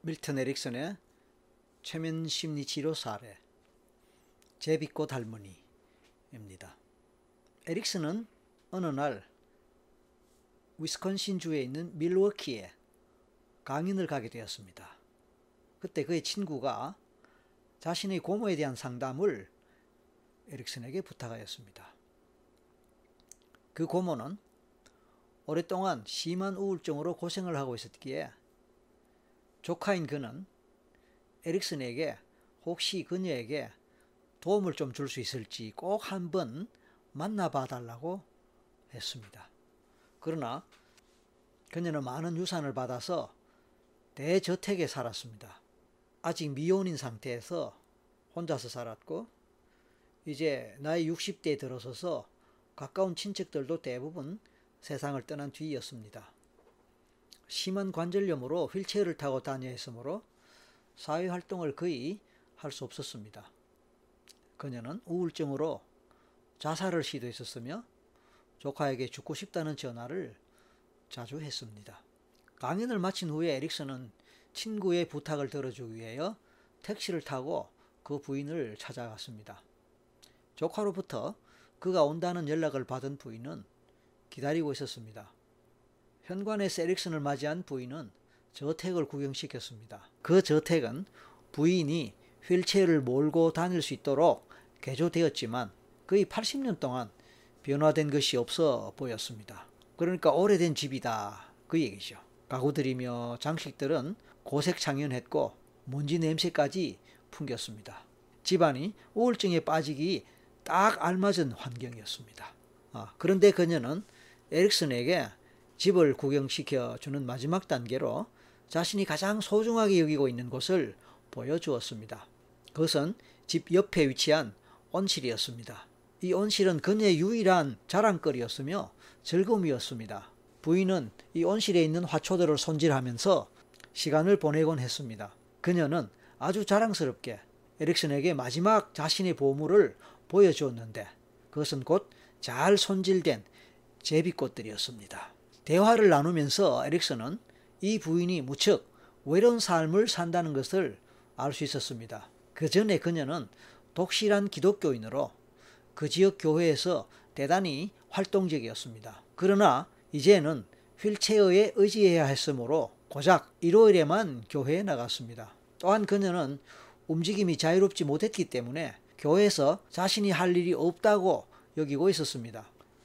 밀턴 에릭슨의 최면 심리 치료 사례 제비꽃 할머니입니다. 에릭슨은 어느 날 위스콘신주에 있는 밀워키에 강연을 가게 되었습니다. 그때 그의 친구가 자신의 고모에 대한 상담을 에릭슨에게 부탁하였습니다. 그 고모는 오랫동안 심한 우울증으로 고생을 하고 있었기에 조카인 그는 에릭슨에게 혹시 그녀에게 도움을 좀 줄 수 있을지 꼭 한번 만나봐 달라고 했습니다. 그러나 그녀는 많은 유산을 받아서 대저택에 살았습니다. 아직 미혼인 상태에서 혼자서 살았고 이제 나이 60대에 들어서서 가까운 친척들도 대부분 세상을 떠난 뒤였습니다. 심한 관절염으로 휠체어를 타고 다녀야 했으므로 사회활동을 거의 할 수 없었습니다. 그녀는 우울증으로 자살을 시도했었으며 조카에게 죽고 싶다는 전화를 자주 했습니다. 강연을 마친 후에 에릭슨은 친구의 부탁을 들어주기 위하여 택시를 타고 그 부인을 찾아갔습니다. 조카로부터 그가 온다는 연락을 받은 부인은 기다리고 있었습니다. 현관에서 에릭슨을 맞이한 부인은 저택을 구경시켰습니다. 그 저택은 부인이 휠체어를 몰고 다닐 수 있도록 개조되었지만 거의 80년 동안 변화된 것이 없어 보였습니다. 그러니까 오래된 집이다 그 얘기죠. 가구들이며 장식들은 고색창연했고 먼지 냄새까지 풍겼습니다. 집안이 우울증에 빠지기 딱 알맞은 환경이었습니다. 아, 그런데 그녀는 에릭슨에게 집을 구경시켜 주는 마지막 단계로 자신이 가장 소중하게 여기고 있는 곳을 보여주었습니다. 그것은 집 옆에 위치한 온실이었습니다. 이 온실은 그녀의 유일한 자랑거리였으며 즐거움이었습니다. 부인은 이 온실에 있는 화초들을 손질하면서 시간을 보내곤 했습니다. 그녀는 아주 자랑스럽게 에릭슨에게 마지막 자신의 보물을 보여주었는데 그것은 곧 잘 손질된 제비꽃들이었습니다. 대화를 나누면서 에릭슨은 이 부인이 무척 외로운 삶을 산다는 것을 알 수 있었습니다. 그 전에 그녀는 독실한 기독교인으로 그 지역 교회에서 대단히 활동적이었습니다. 그러나 이제는 휠체어에 의지해야 했으므로 고작 일요일에만 교회에 나갔습니다. 또한 그녀는 움직임이 자유롭지 못했기 때문에 교회에서 자신이 할 일이 없다고 여기고 있었습니다.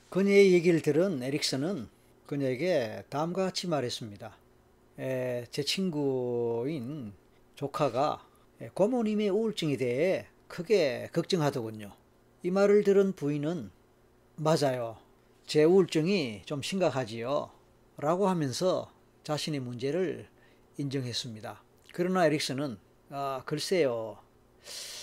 그녀의 얘기를 들은 에릭슨은 그녀에게 다음과 같이 말했습니다. 에, 제 친구인 조카가 고모님의 우울증에 대해 크게 걱정하더군요. 이 말을 들은 부인은 맞아요. 제 우울증이 좀 심각하지요. 라고 하면서 자신의 문제를 인정했습니다. 그러나 에릭슨은 아, 글쎄요.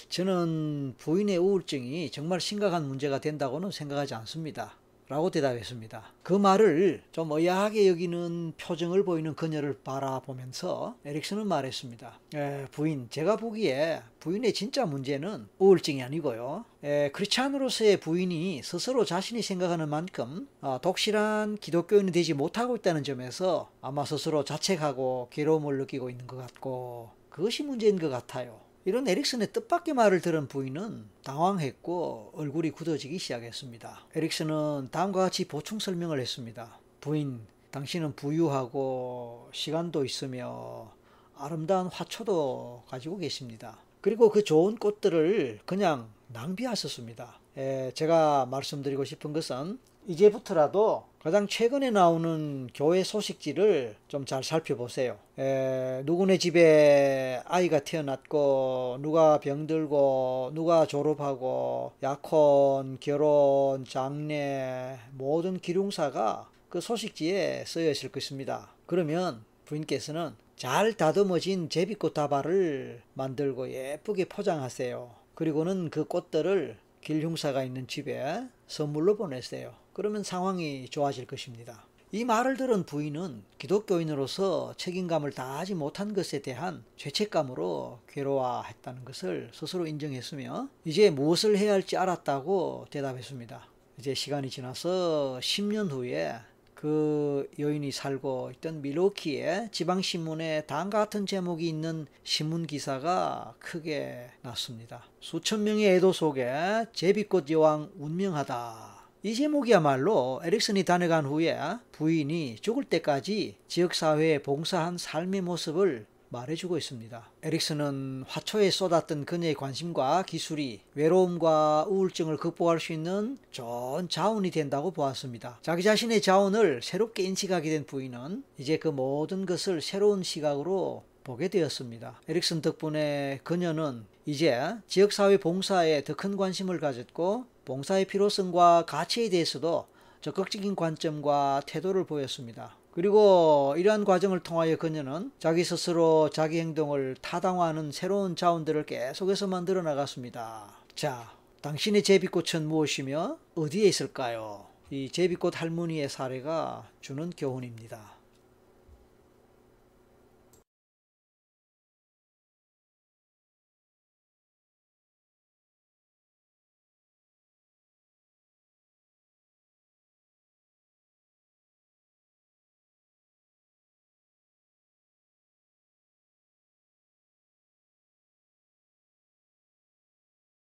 저는 부인의 우울증이 정말 심각한 문제가 된다고는 생각하지 않습니다. 라고 대답했습니다. 그 말을 좀 의아하게 여기는 표정을 보이는 그녀를 바라보면서 에릭슨은 말했습니다. 에, 부인, 제가 보기에 부인의 진짜 문제는 우울증이 아니고요. 에, 크리스찬으로서의 부인이 스스로 자신이 생각하는 만큼 어, 독실한 기독교인이 되지 못하고 있다는 점에서 아마 스스로 자책하고 괴로움을 느끼고 있는 것 같고 그것이 문제인 것 같아요. 이런 에릭슨의 뜻밖의 말을 들은 부인은 당황했고 얼굴이 굳어지기 시작했습니다. 에릭슨은 다음과 같이 보충 설명을 했습니다. 부인, 당신은 부유하고 시간도 있으며 아름다운 화초도 가지고 계십니다. 그리고 그 좋은 꽃들을 그냥 낭비하셨습니다. 에, 제가 말씀드리고 싶은 것은 이제부터라도 가장 최근에 나오는 교회 소식지를 좀 잘 살펴보세요. 에, 누구네 집에 아이가 태어났고, 누가 병들고, 누가 졸업하고, 약혼, 결혼, 장례, 모든 기lum사가 그 소식지에 쓰여 있을 것입니다. 그러면 부인께서는 잘 다듬어진 제비꽃 다발을 만들고 예쁘게 포장하세요. 그리고는 그 꽃들을 길 흉사가 있는 집에 선물로 보내세요. 그러면 상황이 좋아질 것입니다. 이 말을 들은 부인은 기독교인으로서 책임감을 다하지 못한 것에 대한 죄책감으로 괴로워했다는 것을 스스로 인정했으며 이제 무엇을 해야 할지 알았다고 대답했습니다. 이제 시간이 지나서 10년 후에 그 여인이 살고 있던 밀워키에 지방신문에 다음과 같은 제목이 있는 신문 기사가 크게 났습니다. 수천 명의 애도 속에 제비꽃 여왕 운명하다. 이 제목이야말로 에릭슨이 다녀간 후에 부인이 죽을 때까지 지역사회에 봉사한 삶의 모습을 말해주고 있습니다. 에릭슨은 화초에 쏟았던 그녀의 관심과 기술이 외로움과 우울증을 극복할 수 있는 좋은 자원이 된다고 보았습니다. 자기 자신의 자원을 새롭게 인식하게 된 부인은 이제 그 모든 것을 새로운 시각으로 보게 되었습니다. 에릭슨 덕분에 그녀는 이제 지역사회 봉사에 더 큰 관심을 가졌고 봉사의 필요성과 가치에 대해서도 적극적인 관점과 태도를 보였습니다. 그리고 이러한 과정을 통하여 그녀는 자기 스스로 자기 행동을 타당화하는 새로운 자원들을 계속해서 만들어 나갔습니다. 자, 당신의 제비꽃은 무엇이며 어디에 있을까요? 이 제비꽃 할머니의 사례가 주는 교훈입니다.